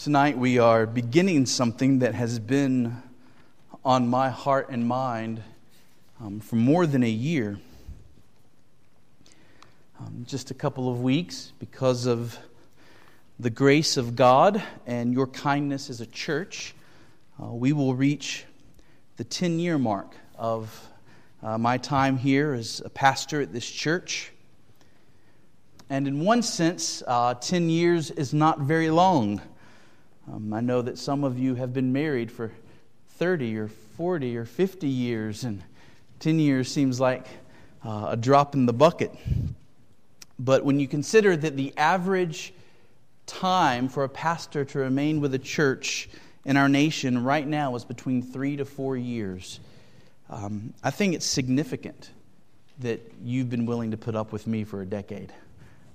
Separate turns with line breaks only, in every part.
Tonight we are beginning something that has been on my heart and mind um, for more than a year. Um, just a couple of weeks because of the grace of God and your kindness as a church, uh, we will reach the 10 year mark of uh, my time here as a pastor at this church. And in one sense, uh, 10 years is not very long. Um, I know that some of you have been married for 30 or 40 or 50 years, and 10 years seems like uh, a drop in the bucket. But when you consider that the average time for a pastor to remain with a church in our nation right now is between three to four years, um, I think it's significant that you've been willing to put up with me for a decade.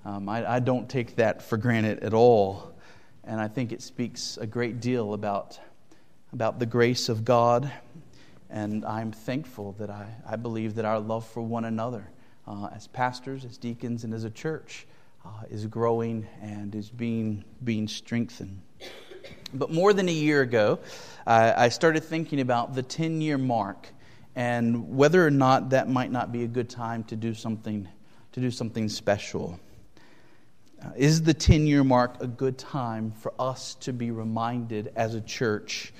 Um, I, I don't take that for granted at all. And I think it speaks a great deal about, about the grace of God. And I'm thankful that I, I believe that our love for one another uh, as pastors, as deacons, and as a church uh, is growing and is being, being strengthened. But more than a year ago, I started thinking about the 10 year mark and whether or not that might not be a good time to do something, to do something special. Is the 10 year mark a good time for us to be reminded as a church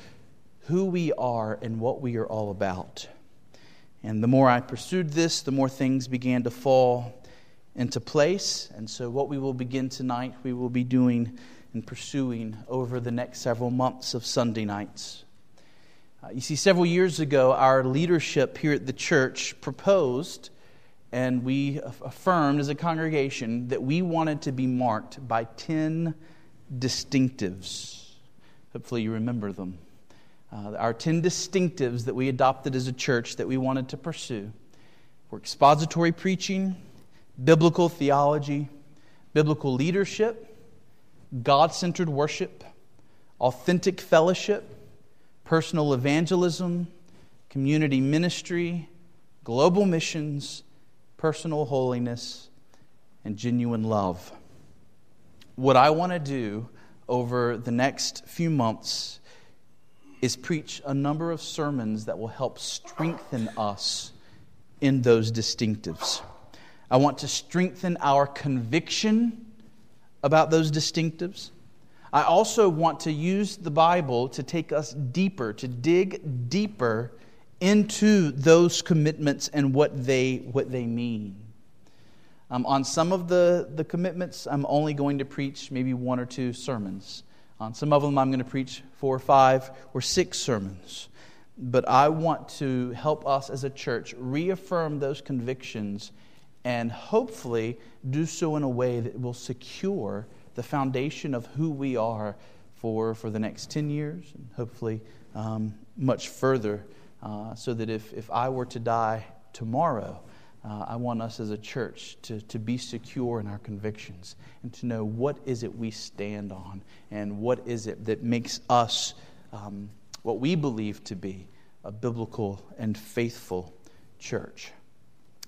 who we are and what we are all about? And the more I pursued this, the more things began to fall into place. And so, what we will begin tonight, we will be doing and pursuing over the next several months of Sunday nights. Uh, you see, several years ago, our leadership here at the church proposed and we affirmed as a congregation that we wanted to be marked by 10 distinctives. Hopefully, you remember them. Uh, our 10 distinctives that we adopted as a church that we wanted to pursue were expository preaching, biblical theology, biblical leadership, God centered worship, authentic fellowship, personal evangelism, community ministry, global missions personal holiness, and genuine love. What I want to do over the next few months is preach a number of sermons that will help strengthen us in those distinctives. I want to strengthen our conviction about those distinctives. I also want to use the Bible to take us deeper, to dig deeper into those commitments and what they, what they mean. Um, on some of the, the commitments, I'm only going to preach maybe one or two sermons. On some of them, I'm going to preach four or five or six sermons. But I want to help us as a church reaffirm those convictions and hopefully do so in a way that will secure the foundation of who we are for, for the next 10 years and hopefully um, much further uh, so that if, if I were to die tomorrow, uh, I want us as a church to, to be secure in our convictions and to know what is it we stand on and what is it that makes us um, what we believe to be a biblical and faithful church.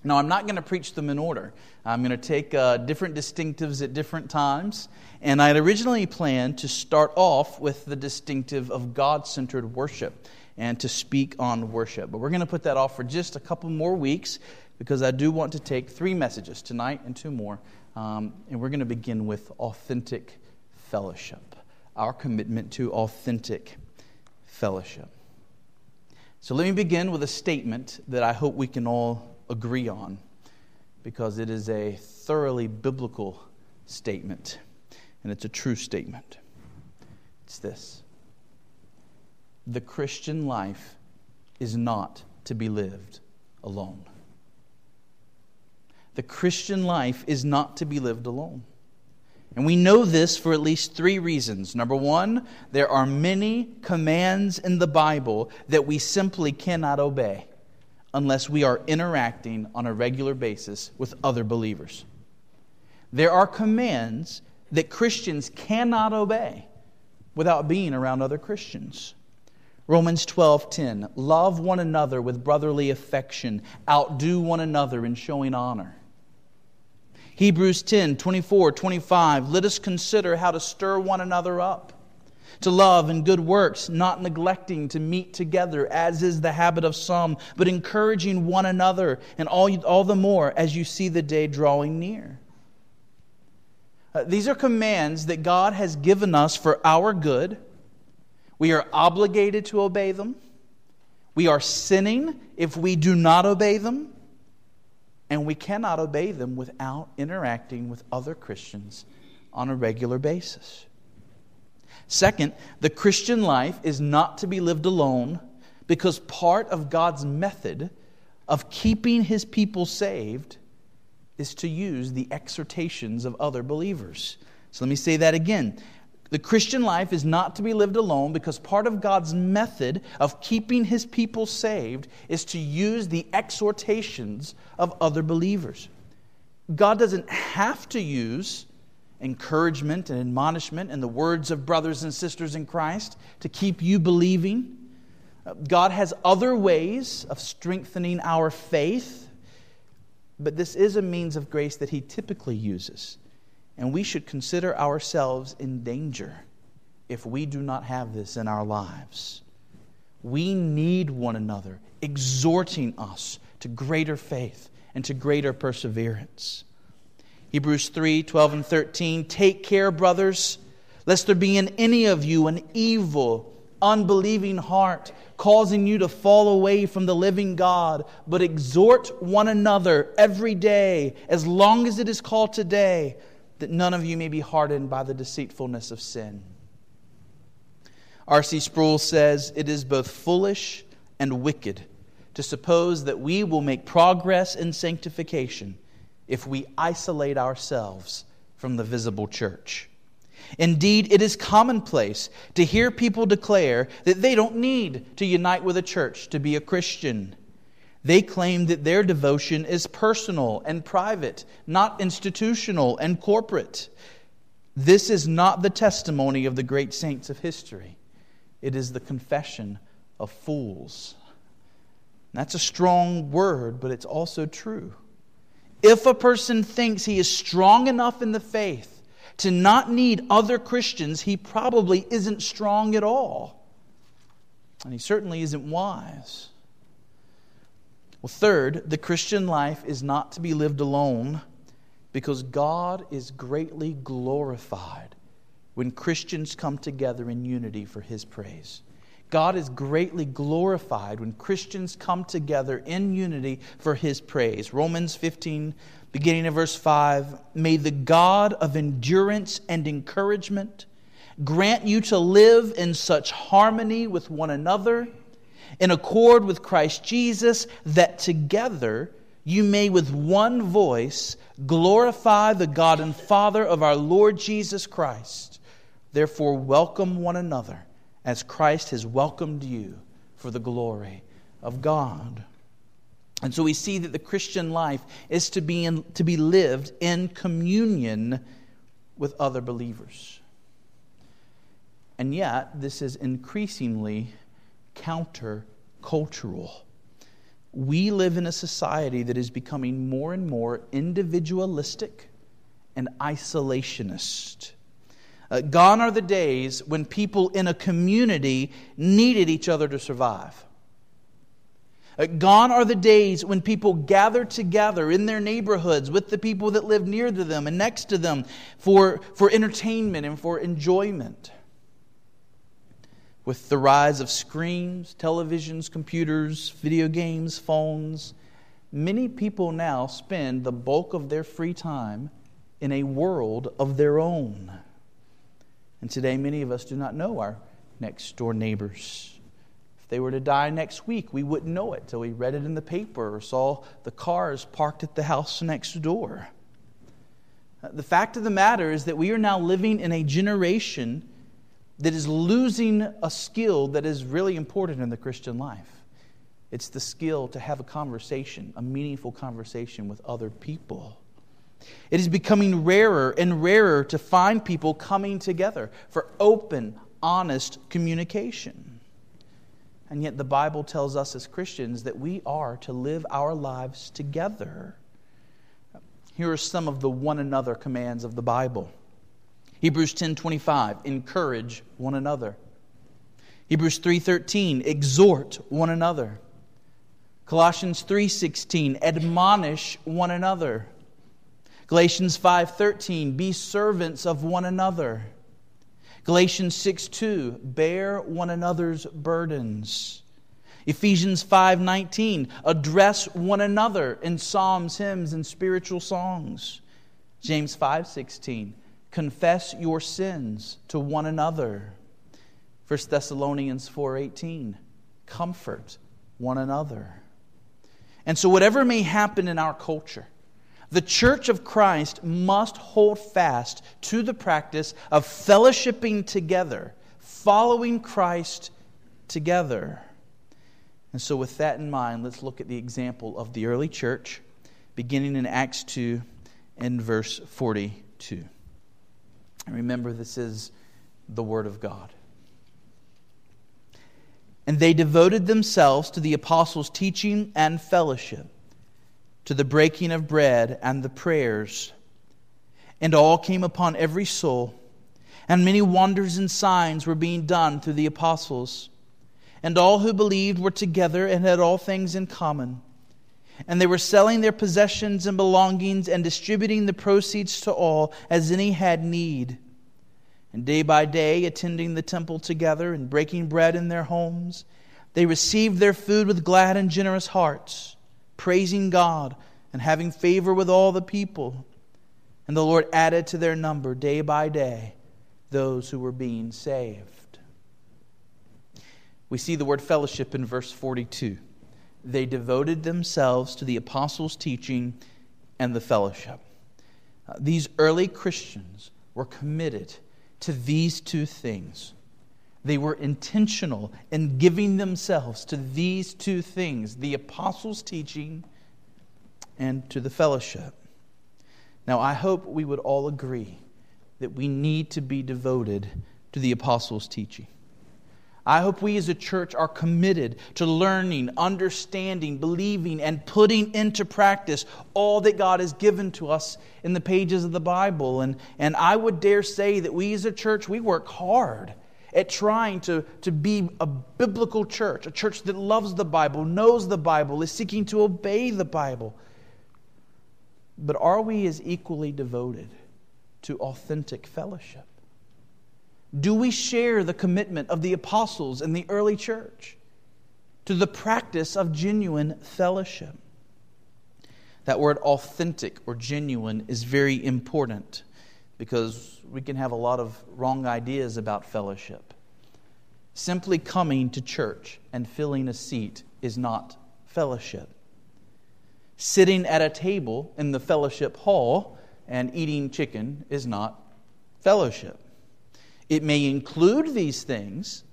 Now, I'm not going to preach them in order. I'm going to take uh, different distinctives at different times. And I had originally planned to start off with the distinctive of God centered worship and to speak on worship. But we're going to put that off for just a couple more weeks because I do want to take three messages tonight and two more. Um, and we're going to begin with authentic fellowship, our commitment to authentic fellowship. So let me begin with a statement that I hope we can all agree on because it is a thoroughly biblical statement and it's a true statement. It's this the Christian life is not to be lived alone. The Christian life is not to be lived alone. And we know this for at least three reasons. Number one, there are many commands in the Bible that we simply cannot obey unless we are interacting on a regular basis with other believers. There are commands that Christians cannot obey without being around other Christians. Romans 12:10 Love one another with brotherly affection, outdo one another in showing honor. Hebrews 10, 24, 25, let us consider how to stir one another up to love and good works, not neglecting to meet together, as is the habit of some, but encouraging one another, and all, all the more as you see the day drawing near. Uh, these are commands that God has given us for our good. We are obligated to obey them. We are sinning if we do not obey them. And we cannot obey them without interacting with other Christians on a regular basis. Second, the Christian life is not to be lived alone because part of God's method of keeping his people saved is to use the exhortations of other believers. So let me say that again. The Christian life is not to be lived alone because part of God's method of keeping his people saved is to use the exhortations of other believers. God doesn't have to use encouragement and admonishment and the words of brothers and sisters in Christ to keep you believing. God has other ways of strengthening our faith, but this is a means of grace that He typically uses. And we should consider ourselves in danger if we do not have this in our lives. We need one another, exhorting us to greater faith and to greater perseverance. Hebrews 3 12 and 13. Take care, brothers, lest there be in any of you an evil, unbelieving heart, causing you to fall away from the living God, but exhort one another every day, as long as it is called today, that none of you may be hardened by the deceitfulness of sin. R.C. Sproul says, It is both foolish and wicked to suppose that we will make progress in sanctification if we isolate ourselves from the visible church. Indeed, it is commonplace to hear people declare that they don't need to unite with a church to be a Christian. They claim that their devotion is personal and private, not institutional and corporate. This is not the testimony of the great saints of history, it is the confession of fools. That's a strong word, but it's also true. If a person thinks he is strong enough in the faith to not need other Christians, he probably isn't strong at all. And he certainly isn't wise. Well, third, the Christian life is not to be lived alone because God is greatly glorified when Christians come together in unity for his praise. God is greatly glorified when Christians come together in unity for his praise. Romans 15, beginning of verse 5 May the God of endurance and encouragement grant you to live in such harmony with one another, in accord with Christ Jesus, that together you may with one voice glorify the God and Father of our Lord Jesus Christ. Therefore, welcome one another as Christ has welcomed you for the glory of God. And so we see that the Christian life is to be, in, to be lived in communion with other believers. And yet, this is increasingly countercultural. We live in a society that is becoming more and more individualistic and isolationist. Uh, gone are the days when people in a community needed each other to survive. Uh, gone are the days when people gathered together in their neighborhoods with the people that lived near to them and next to them for, for entertainment and for enjoyment. With the rise of screens, televisions, computers, video games, phones, many people now spend the bulk of their free time in a world of their own. And today, many of us do not know our next door neighbors. If they were to die next week, we wouldn't know it till we read it in the paper or saw the cars parked at the house next door. Uh, the fact of the matter is that we are now living in a generation that is losing a skill that is really important in the Christian life. It's the skill to have a conversation, a meaningful conversation with other people. It is becoming rarer and rarer to find people coming together for open, honest communication. And yet, the Bible tells us as Christians that we are to live our lives together. Here are some of the one another commands of the Bible Hebrews 10:25 encourage one another. Hebrews 3:13 exhort one another. Colossians 3:16 admonish one another. Galatians 5:13 be servants of one another. Galatians 6:2 bear one another's burdens. Ephesians 5:19 address one another in psalms, hymns and spiritual songs. James 5:16 confess your sins to one another. 1 Thessalonians 4:18 comfort one another. And so whatever may happen in our culture, the church of Christ must hold fast to the practice of fellowshipping together, following Christ together. And so, with that in mind, let's look at the example of the early church, beginning in Acts 2 and verse 42. Remember, this is the Word of God. And they devoted themselves to the apostles' teaching and fellowship to the breaking of bread and the prayers. And all came upon every soul, and many wonders and signs were being done through the apostles. And all who believed were together and had all things in common. And they were selling their possessions and belongings and distributing the proceeds to all as any had need. And day by day, attending the temple together and breaking bread in their homes, they received their food with glad and generous hearts praising God and having favor with all the people. And the Lord added to their number day by day those who were being saved. We see the word fellowship in verse 42. They devoted themselves to the apostles' teaching and the fellowship. Uh, these early Christians were committed to these two things they were intentional in giving themselves to these two things the apostles' teaching and to the fellowship. Now, I hope we would all agree that we need to be devoted to the apostles' teaching. I hope we as a church are committed to learning, understanding, believing, and putting into practice all that God has given to us in the pages of the Bible. And, and I would dare say that we as a church, we work hard at trying to, to be a biblical church, a church that loves the Bible, knows the Bible, is seeking to obey the Bible. But are we as equally devoted to authentic fellowship? Do we share the commitment of the apostles in the early church to the practice of genuine fellowship? That word authentic or genuine is very important because we can have a lot of wrong ideas about fellowship. Simply coming to church and filling a seat is not fellowship. Sitting at a table in the fellowship hall and eating chicken is not fellowship. It may include these things,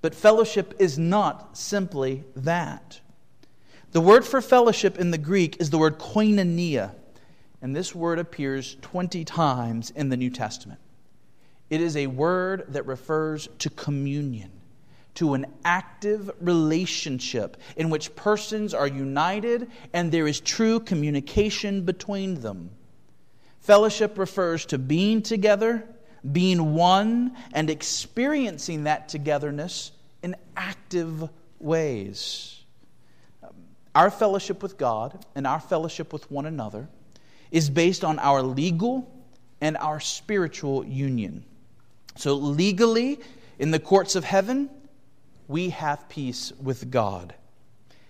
but fellowship is not simply that. The word for fellowship in the Greek is the word koinonia. And this word appears 20 times in the New Testament. It is a word that refers to communion, to an active relationship in which persons are united and there is true communication between them. Fellowship refers to being together, being one, and experiencing that togetherness in active ways. Our fellowship with God and our fellowship with one another is based on our legal and our spiritual union. So, legally, in the courts of heaven, we have peace with God.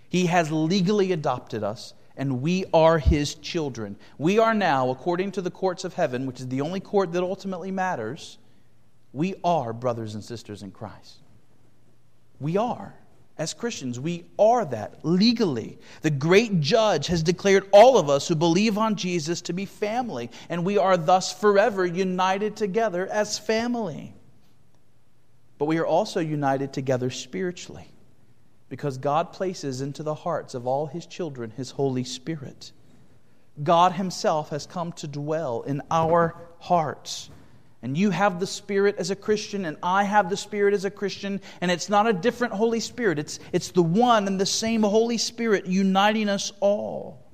He has legally adopted us, and we are His children. We are now, according to the courts of heaven, which is the only court that ultimately matters, we are brothers and sisters in Christ. We are. As Christians, we are that legally. The great judge has declared all of us who believe on Jesus to be family, and we are thus forever united together as family. But we are also united together spiritually because God places into the hearts of all his children his Holy Spirit. God himself has come to dwell in our hearts. And you have the Spirit as a Christian, and I have the Spirit as a Christian, and it's not a different Holy Spirit. It's, it's the one and the same Holy Spirit uniting us all.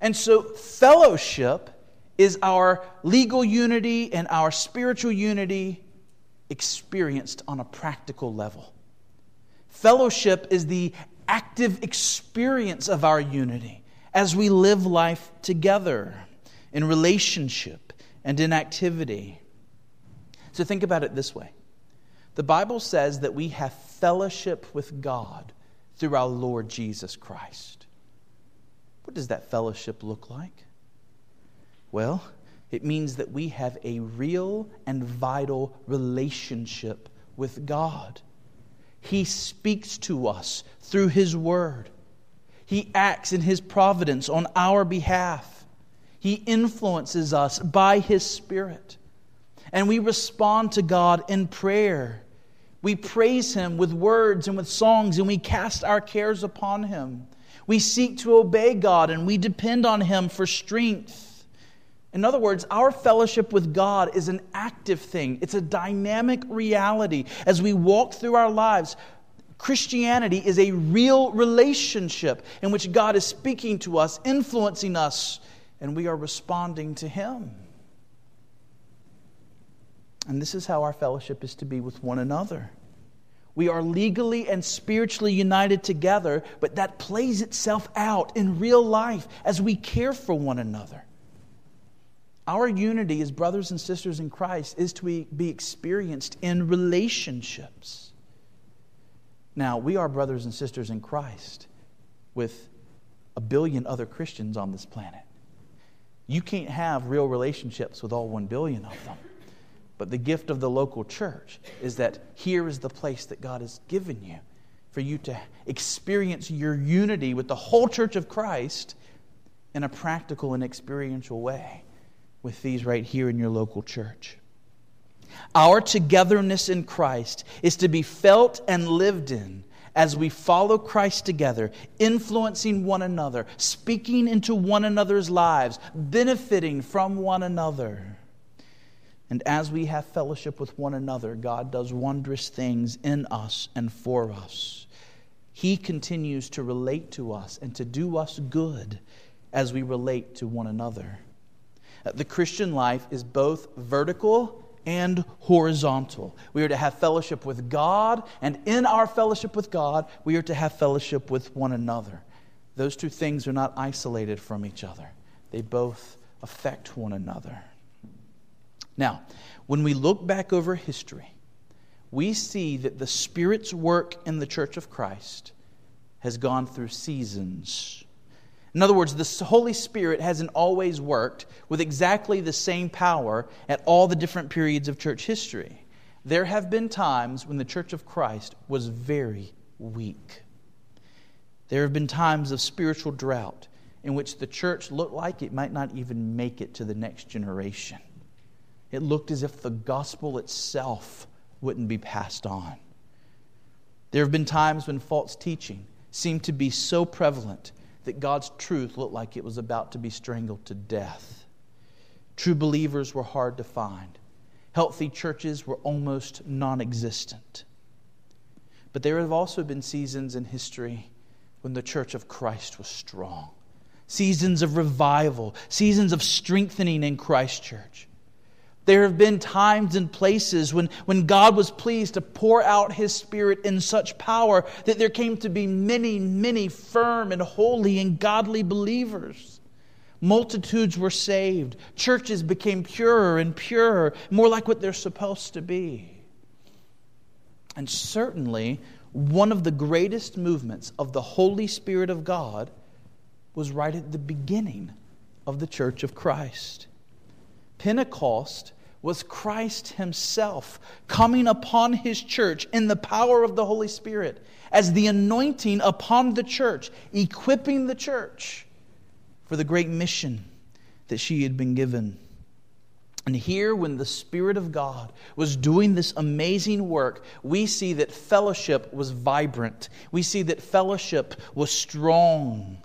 And so, fellowship is our legal unity and our spiritual unity experienced on a practical level. Fellowship is the active experience of our unity as we live life together in relationship and in activity. So think about it this way the Bible says that we have fellowship with God through our Lord Jesus Christ. What does that fellowship look like? Well, it means that we have a real and vital relationship with God. He speaks to us through His Word. He acts in His providence on our behalf. He influences us by His Spirit. And we respond to God in prayer. We praise Him with words and with songs, and we cast our cares upon Him. We seek to obey God, and we depend on Him for strength. In other words, our fellowship with God is an active thing, it's a dynamic reality. As we walk through our lives, Christianity is a real relationship in which God is speaking to us, influencing us, and we are responding to Him. And this is how our fellowship is to be with one another. We are legally and spiritually united together, but that plays itself out in real life as we care for one another. Our unity as brothers and sisters in Christ is to be experienced in relationships. Now, we are brothers and sisters in Christ with a billion other Christians on this planet. You can't have real relationships with all one billion of them. But the gift of the local church is that here is the place that God has given you for you to experience your unity with the whole church of Christ in a practical and experiential way with these right here in your local church. Our togetherness in Christ is to be felt and lived in as we follow Christ together, influencing one another, speaking into one another's lives, benefiting from one another. And as we have fellowship with one another, God does wondrous things in us and for us. He continues to relate to us and to do us good as we relate to one another. The Christian life is both vertical and horizontal. We are to have fellowship with God, and in our fellowship with God, we are to have fellowship with one another. Those two things are not isolated from each other, they both affect one another. Now, when we look back over history, we see that the Spirit's work in the church of Christ has gone through seasons. In other words, the Holy Spirit hasn't always worked with exactly the same power at all the different periods of church history. There have been times when the church of Christ was very weak. There have been times of spiritual drought in which the church looked like it might not even make it to the next generation. It looked as if the gospel itself wouldn't be passed on. There have been times when false teaching seemed to be so prevalent that God's truth looked like it was about to be strangled to death. True believers were hard to find. Healthy churches were almost non existent. But there have also been seasons in history when the church of Christ was strong. Seasons of revival, seasons of strengthening in Christ church. There have been times and places when, when God was pleased to pour out His Spirit in such power that there came to be many, many firm and holy and godly believers. Multitudes were saved. Churches became purer and purer, more like what they're supposed to be. And certainly, one of the greatest movements of the Holy Spirit of God was right at the beginning of the church of Christ. Pentecost was Christ Himself coming upon His church in the power of the Holy Spirit as the anointing upon the church, equipping the church for the great mission that she had been given. And here, when the Spirit of God was doing this amazing work, we see that fellowship was vibrant. We see that fellowship was strong.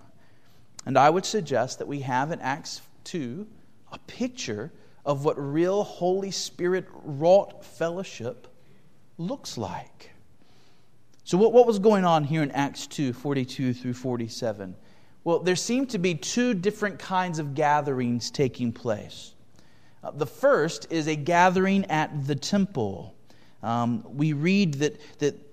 And I would suggest that we have in Acts 2 a picture of what real Holy Spirit wrought fellowship looks like. So, what, what was going on here in Acts 2 42 through 47? Well, there seem to be two different kinds of gatherings taking place. Uh, the first is a gathering at the temple. Um, we read that, that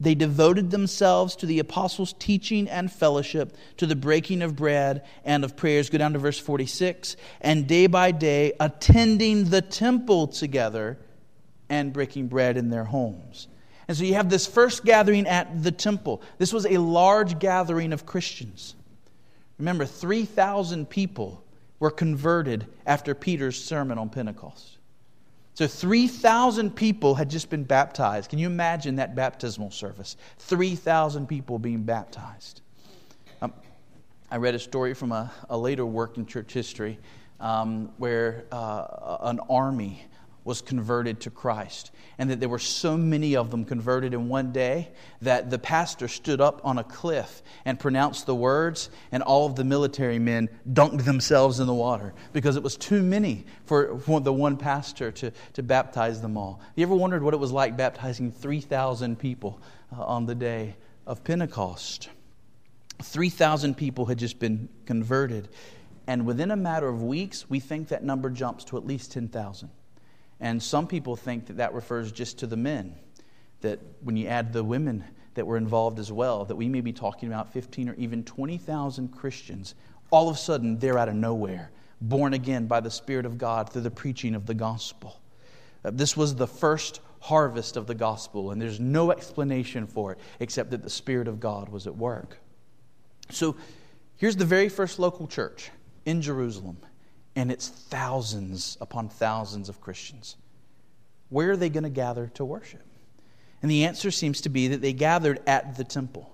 they devoted themselves to the apostles' teaching and fellowship, to the breaking of bread and of prayers. Go down to verse 46. And day by day, attending the temple together and breaking bread in their homes. And so you have this first gathering at the temple. This was a large gathering of Christians. Remember, 3,000 people were converted after Peter's sermon on Pentecost. So 3,000 people had just been baptized. Can you imagine that baptismal service? 3,000 people being baptized. Um, I read a story from a, a later work in church history um, where uh, an army was converted to Christ. And that there were so many of them converted in one day that the pastor stood up on a cliff and pronounced the words, and all of the military men dunked themselves in the water because it was too many for, the one pastor to, to baptize them all. You ever wondered what it was like baptizing 3,000 people uh, on the day of Pentecost? 3,000 people had just been converted. And within a matter of weeks, we think that number jumps to at least 10,000. And some people think that that refers just to the men, that when you add the women that were involved as well, that we may be talking about 15 or even 20,000 Christians. All of a sudden, they're out of nowhere, born again by the Spirit of God through the preaching of the gospel. Uh, this was the first harvest of the gospel, and there's no explanation for it except that the Spirit of God was at work. So here's the very first local church in Jerusalem and it's thousands upon thousands of Christians. Where are they going to gather to worship? And the answer seems to be that they gathered at the temple.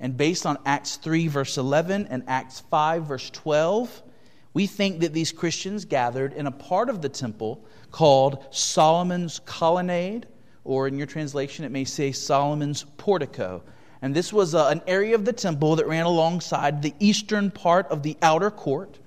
And based on Acts 3, verse 11, and Acts 5, verse 12, we think that these Christians gathered in a part of the temple called Solomon's Colonnade, or in your translation, it may say Solomon's Portico. And this was uh, an area of the temple that ran alongside the eastern part of the outer court.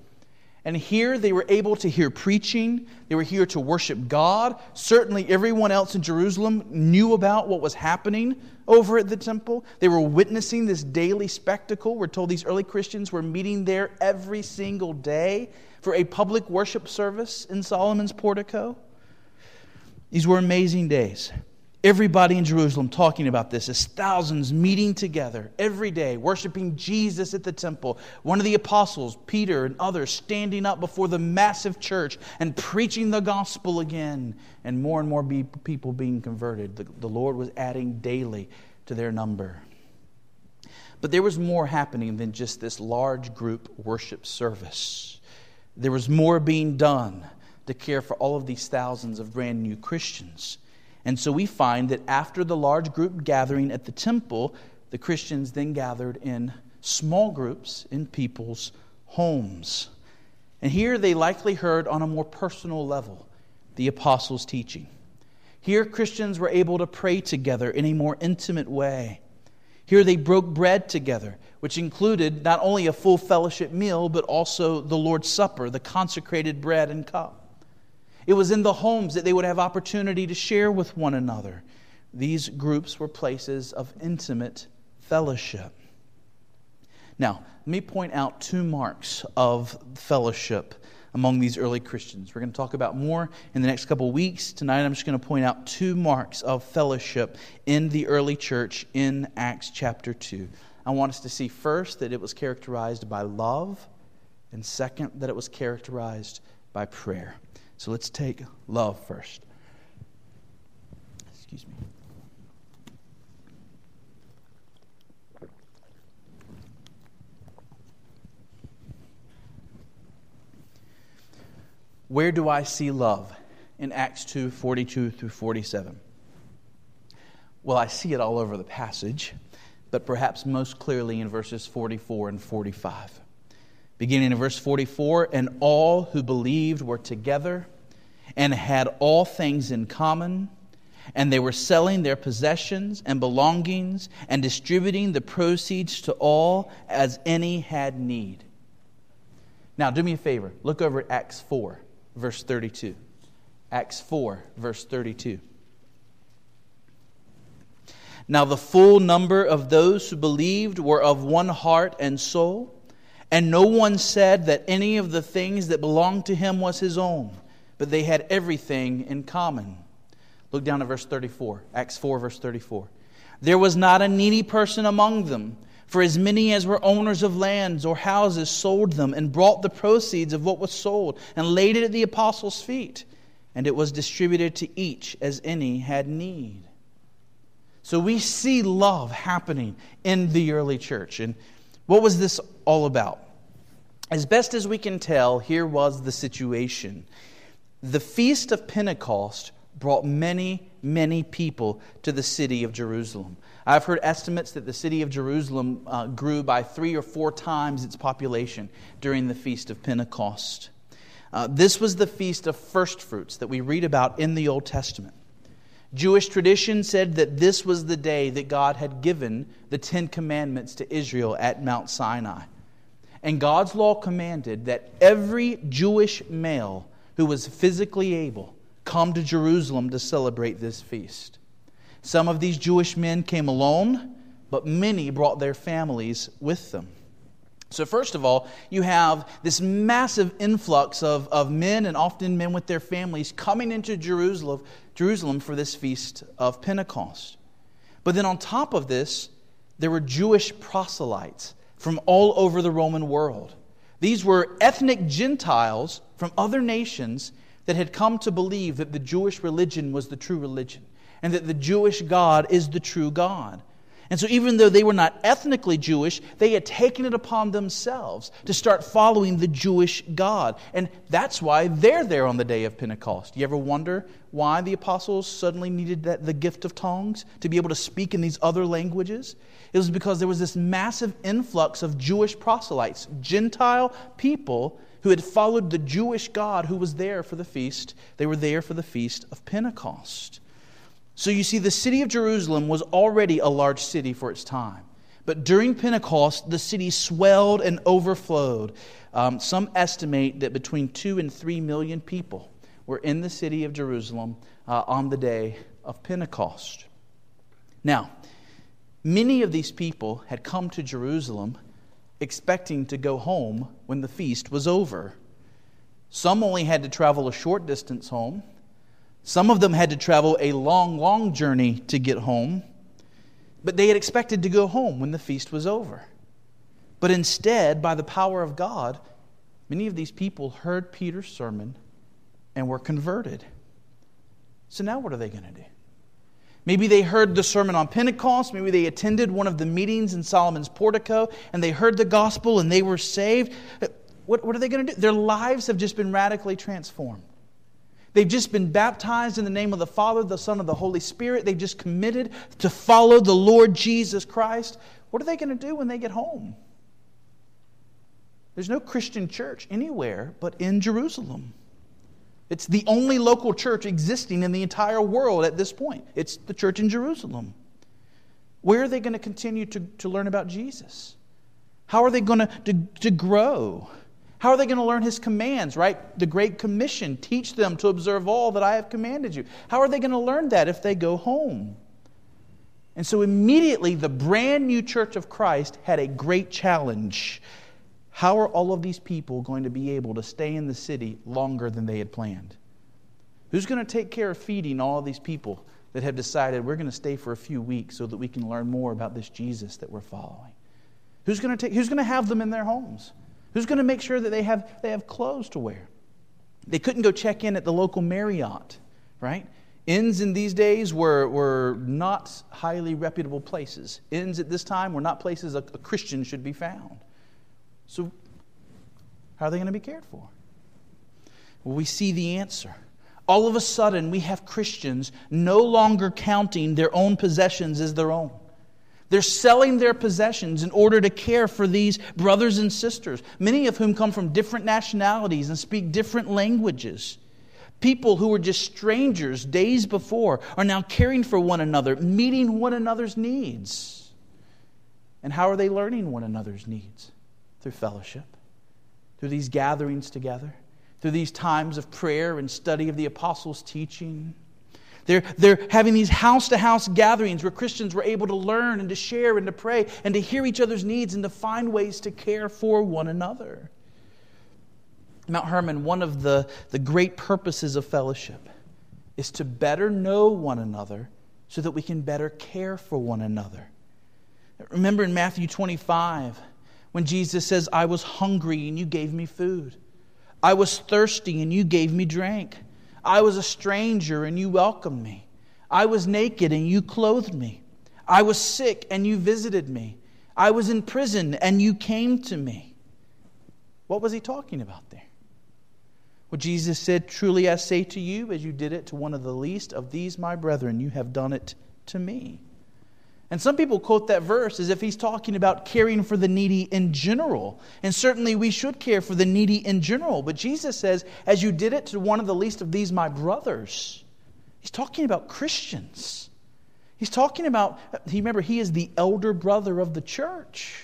And here they were able to hear preaching. They were here to worship God. Certainly, everyone else in Jerusalem knew about what was happening over at the temple. They were witnessing this daily spectacle. We're told these early Christians were meeting there every single day for a public worship service in Solomon's portico. These were amazing days. Everybody in Jerusalem talking about this as thousands meeting together every day, worshiping Jesus at the temple. One of the apostles, Peter, and others standing up before the massive church and preaching the gospel again, and more and more people being converted. The, the Lord was adding daily to their number. But there was more happening than just this large group worship service. There was more being done to care for all of these thousands of brand new Christians. And so we find that after the large group gathering at the temple, the Christians then gathered in small groups in people's homes. And here they likely heard on a more personal level the apostles' teaching. Here, Christians were able to pray together in a more intimate way. Here, they broke bread together, which included not only a full fellowship meal, but also the Lord's Supper, the consecrated bread and cup. It was in the homes that they would have opportunity to share with one another. These groups were places of intimate fellowship. Now, let me point out two marks of fellowship among these early Christians. We're going to talk about more in the next couple weeks. Tonight, I'm just going to point out two marks of fellowship in the early church in Acts chapter 2. I want us to see first that it was characterized by love, and second, that it was characterized by prayer. So let's take love first. Excuse me. Where do I see love in Acts 2 42 through 47? Well, I see it all over the passage, but perhaps most clearly in verses 44 and 45. Beginning in verse 44 And all who believed were together and had all things in common, and they were selling their possessions and belongings and distributing the proceeds to all as any had need. Now, do me a favor. Look over at Acts 4, verse 32. Acts 4, verse 32. Now the full number of those who believed were of one heart and soul, and no one said that any of the things that belonged to him was his own, but they had everything in common. Look down at verse 34, Acts 4, verse 34. There was not a needy person among them, for as many as were owners of lands or houses sold them and brought the proceeds of what was sold and laid it at the apostles' feet, and it was distributed to each as any had need. So we see love happening in the early church. And what was this all about? As best as we can tell, here was the situation. The Feast of Pentecost brought many, many people to the city of Jerusalem. I've heard estimates that the city of Jerusalem uh, grew by three or four times its population during the Feast of Pentecost. Uh, this was the Feast of First Fruits that we read about in the Old Testament. Jewish tradition said that this was the day that God had given the Ten Commandments to Israel at Mount Sinai. And God's law commanded that every Jewish male who was physically able come to Jerusalem to celebrate this feast. Some of these Jewish men came alone, but many brought their families with them. So, first of all, you have this massive influx of, of men and often men with their families coming into Jerusalem, Jerusalem for this feast of Pentecost. But then, on top of this, there were Jewish proselytes from all over the Roman world. These were ethnic Gentiles from other nations that had come to believe that the Jewish religion was the true religion and that the Jewish God is the true God. And so, even though they were not ethnically Jewish, they had taken it upon themselves to start following the Jewish God. And that's why they're there on the day of Pentecost. You ever wonder why the apostles suddenly needed that, the gift of tongues to be able to speak in these other languages? It was because there was this massive influx of Jewish proselytes, Gentile people who had followed the Jewish God who was there for the feast. They were there for the feast of Pentecost. So you see, the city of Jerusalem was already a large city for its time. But during Pentecost, the city swelled and overflowed. Um, some estimate that between two and three million people were in the city of Jerusalem uh, on the day of Pentecost. Now, many of these people had come to Jerusalem expecting to go home when the feast was over. Some only had to travel a short distance home. Some of them had to travel a long, long journey to get home. But they had expected to go home when the feast was over. But instead, by the power of God, many of these people heard Peter's sermon and were converted. So now what are they going to do? Maybe they heard the sermon on Pentecost. Maybe they attended one of the meetings in Solomon's portico and they heard the gospel and they were saved. What, what are they going to do? Their lives have just been radically transformed. They've just been baptized in the name of the Father, the Son, and the Holy Spirit. They've just committed to follow the Lord Jesus Christ. What are they going to do when they get home? There's no Christian church anywhere but in Jerusalem. It's the only local church existing in the entire world at this point. It's the church in Jerusalem. Where are they going to continue to, to learn about Jesus? How are they going to, to, to grow? How are they going to learn his commands, right? The Great Commission teach them to observe all that I have commanded you. How are they going to learn that if they go home? And so immediately, the brand new church of Christ had a great challenge. How are all of these people going to be able to stay in the city longer than they had planned? Who's going to take care of feeding all of these people that have decided we're going to stay for a few weeks so that we can learn more about this Jesus that we're following? Who's going to, take, who's going to have them in their homes? Who's going to make sure that they have, they have clothes to wear? They couldn't go check in at the local Marriott, right? Inns in these days were, were not highly reputable places. Inns at this time were not places a, a Christian should be found. So, how are they going to be cared for? Well, we see the answer. All of a sudden, we have Christians no longer counting their own possessions as their own. They're selling their possessions in order to care for these brothers and sisters, many of whom come from different nationalities and speak different languages. People who were just strangers days before are now caring for one another, meeting one another's needs. And how are they learning one another's needs? through fellowship, through these gatherings together, through these times of prayer and study of the apostles' teaching. They're, they're having these house to house gatherings where Christians were able to learn and to share and to pray and to hear each other's needs and to find ways to care for one another. Mount Hermon, one of the, the great purposes of fellowship is to better know one another so that we can better care for one another. Remember in Matthew 25 when Jesus says, I was hungry and you gave me food, I was thirsty and you gave me drink. I was a stranger and you welcomed me. I was naked and you clothed me. I was sick and you visited me. I was in prison and you came to me. What was he talking about there? Well, Jesus said, Truly I say to you, as you did it to one of the least of these my brethren, you have done it to me. And some people quote that verse as if he's talking about caring for the needy in general. And certainly we should care for the needy in general. But Jesus says, as you did it to one of the least of these, my brothers. He's talking about Christians. He's talking about, remember, he is the elder brother of the church.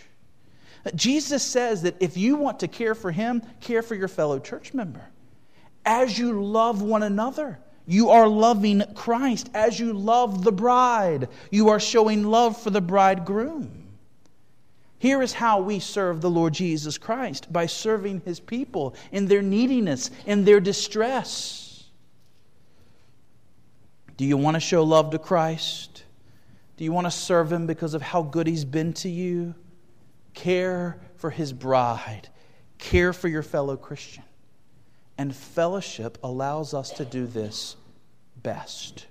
Jesus says that if you want to care for him, care for your fellow church member. As you love one another. You are loving Christ as you love the bride. You are showing love for the bridegroom. Here is how we serve the Lord Jesus Christ by serving his people in their neediness, in their distress. Do you want to show love to Christ? Do you want to serve him because of how good he's been to you? Care for his bride, care for your fellow Christian. And fellowship allows us to do this best.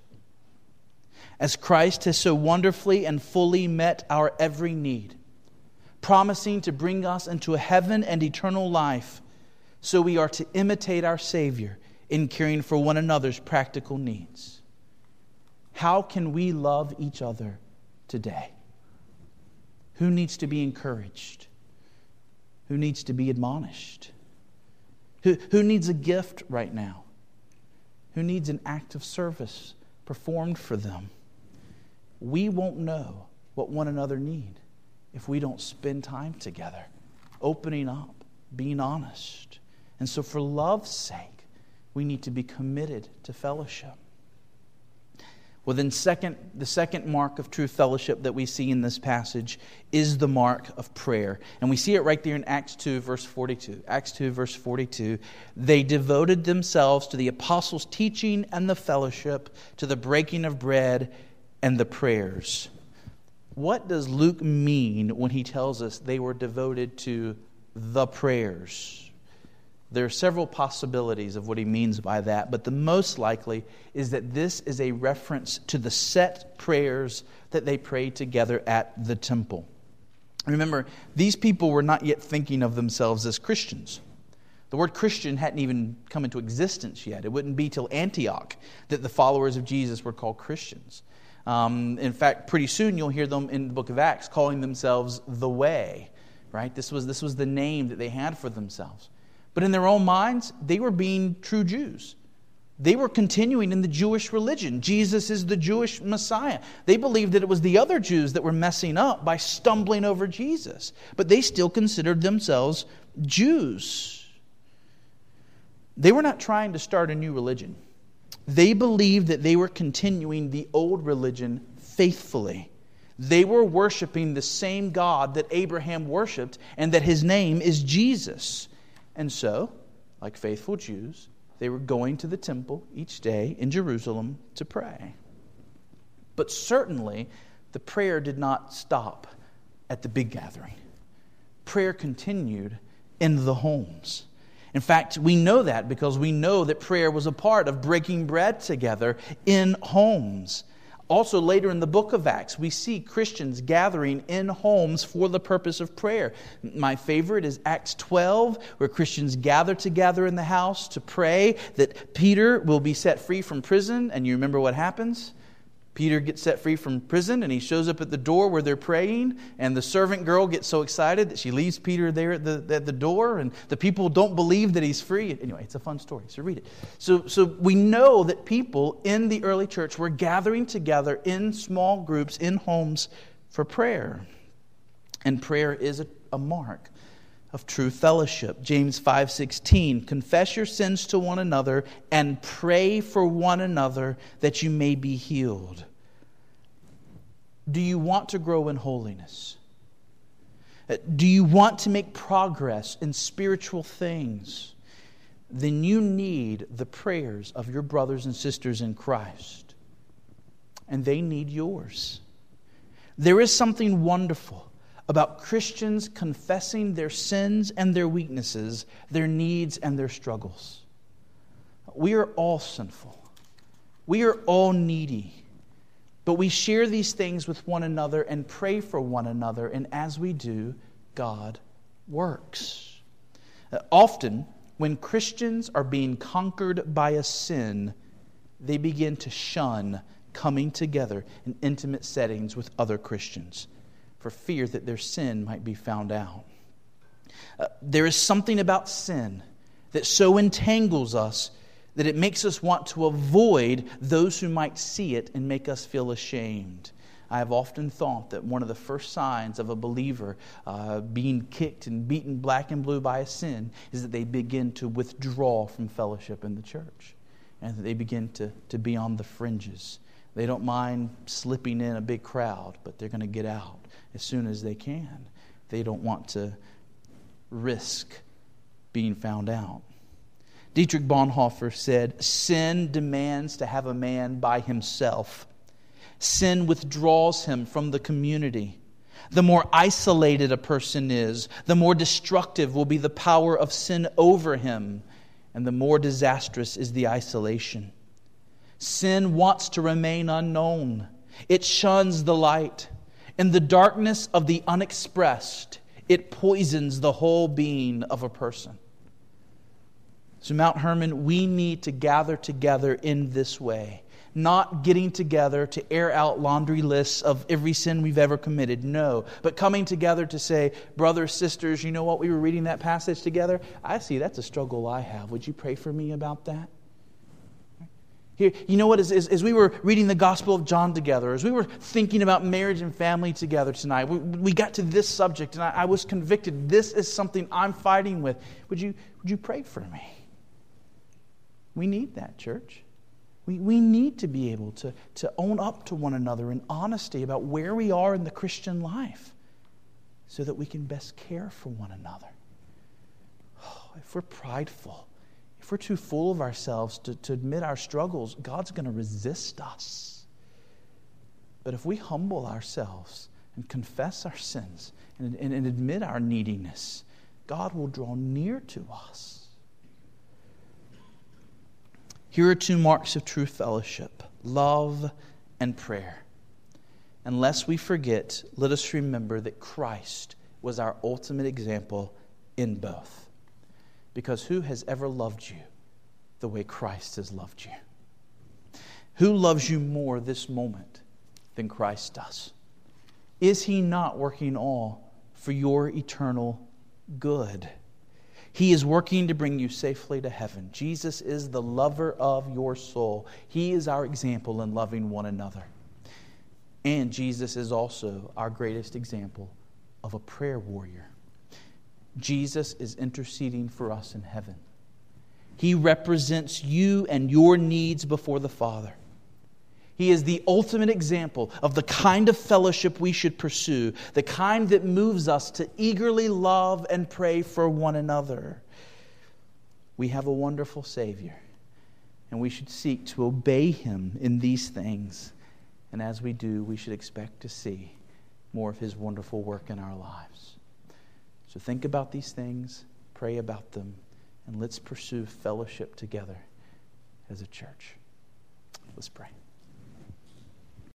As Christ has so wonderfully and fully met our every need, promising to bring us into a heaven and eternal life, so we are to imitate our Savior in caring for one another's practical needs. How can we love each other today? Who needs to be encouraged? Who needs to be admonished? Who, who needs a gift right now? Who needs an act of service performed for them? We won't know what one another need if we don't spend time together, opening up, being honest. And so, for love's sake, we need to be committed to fellowship. Well, then, second, the second mark of true fellowship that we see in this passage is the mark of prayer. And we see it right there in Acts 2, verse 42. Acts 2, verse 42. They devoted themselves to the apostles' teaching and the fellowship, to the breaking of bread and the prayers. What does Luke mean when he tells us they were devoted to the prayers? There are several possibilities of what he means by that, but the most likely is that this is a reference to the set prayers that they prayed together at the temple. Remember, these people were not yet thinking of themselves as Christians. The word Christian hadn't even come into existence yet. It wouldn't be till Antioch that the followers of Jesus were called Christians. Um, in fact, pretty soon you'll hear them in the book of Acts calling themselves the Way, right? This was, this was the name that they had for themselves. But in their own minds, they were being true Jews. They were continuing in the Jewish religion. Jesus is the Jewish Messiah. They believed that it was the other Jews that were messing up by stumbling over Jesus. But they still considered themselves Jews. They were not trying to start a new religion. They believed that they were continuing the old religion faithfully. They were worshiping the same God that Abraham worshiped, and that his name is Jesus. And so, like faithful Jews, they were going to the temple each day in Jerusalem to pray. But certainly, the prayer did not stop at the big gathering. Prayer continued in the homes. In fact, we know that because we know that prayer was a part of breaking bread together in homes. Also, later in the book of Acts, we see Christians gathering in homes for the purpose of prayer. My favorite is Acts 12, where Christians gather together in the house to pray that Peter will be set free from prison. And you remember what happens? Peter gets set free from prison and he shows up at the door where they're praying. And the servant girl gets so excited that she leaves Peter there at the, at the door. And the people don't believe that he's free. Anyway, it's a fun story, so read it. So, so we know that people in the early church were gathering together in small groups, in homes for prayer. And prayer is a, a mark of true fellowship. James 5:16 Confess your sins to one another and pray for one another that you may be healed. Do you want to grow in holiness? Uh, do you want to make progress in spiritual things? Then you need the prayers of your brothers and sisters in Christ. And they need yours. There is something wonderful about Christians confessing their sins and their weaknesses, their needs and their struggles. We are all sinful, we are all needy. But we share these things with one another and pray for one another, and as we do, God works. Often, when Christians are being conquered by a sin, they begin to shun coming together in intimate settings with other Christians for fear that their sin might be found out. Uh, there is something about sin that so entangles us that it makes us want to avoid those who might see it and make us feel ashamed. I have often thought that one of the first signs of a believer uh, being kicked and beaten black and blue by a sin is that they begin to withdraw from fellowship in the church and that they begin to, to be on the fringes. They don't mind slipping in a big crowd, but they're going to get out as soon as they can. They don't want to risk being found out. Dietrich Bonhoeffer said, Sin demands to have a man by himself. Sin withdraws him from the community. The more isolated a person is, the more destructive will be the power of sin over him, and the more disastrous is the isolation. Sin wants to remain unknown, it shuns the light. In the darkness of the unexpressed, it poisons the whole being of a person. So, Mount Hermon, we need to gather together in this way. Not getting together to air out laundry lists of every sin we've ever committed. No. But coming together to say, brothers, sisters, you know what? We were reading that passage together. I see that's a struggle I have. Would you pray for me about that? Here, you know what? As, as, as, we were reading the Gospel of John together, as we were thinking about marriage and family together tonight, we, we got to this subject, and I, I, was convicted. This is something I'm fighting with. Would you, would you pray for me? We need that, church. We, we need to be able to, to own up to one another in honesty about where we are in the Christian life so that we can best care for one another. Oh, if we're prideful, if we're too full of ourselves to, to admit our struggles, God's going to resist us. But if we humble ourselves and confess our sins and, and, and admit our neediness, God will draw near to us. Here are two marks of true fellowship love and prayer. Unless we forget, let us remember that Christ was our ultimate example in both. Because who has ever loved you the way Christ has loved you? Who loves you more this moment than Christ does? Is he not working all for your eternal good? He is working to bring you safely to heaven. Jesus is the lover of your soul. He is our example in loving one another. And Jesus is also our greatest example of a prayer warrior. Jesus is interceding for us in heaven. He represents you and your needs before the Father. He is the ultimate example of the kind of fellowship we should pursue, the kind that moves us to eagerly love and pray for one another. We have a wonderful Savior, and we should seek to obey Him in these things. And as we do, we should expect to see more of His wonderful work in our lives. So think about these things, pray about them, and let's pursue fellowship together as a church. Let's pray.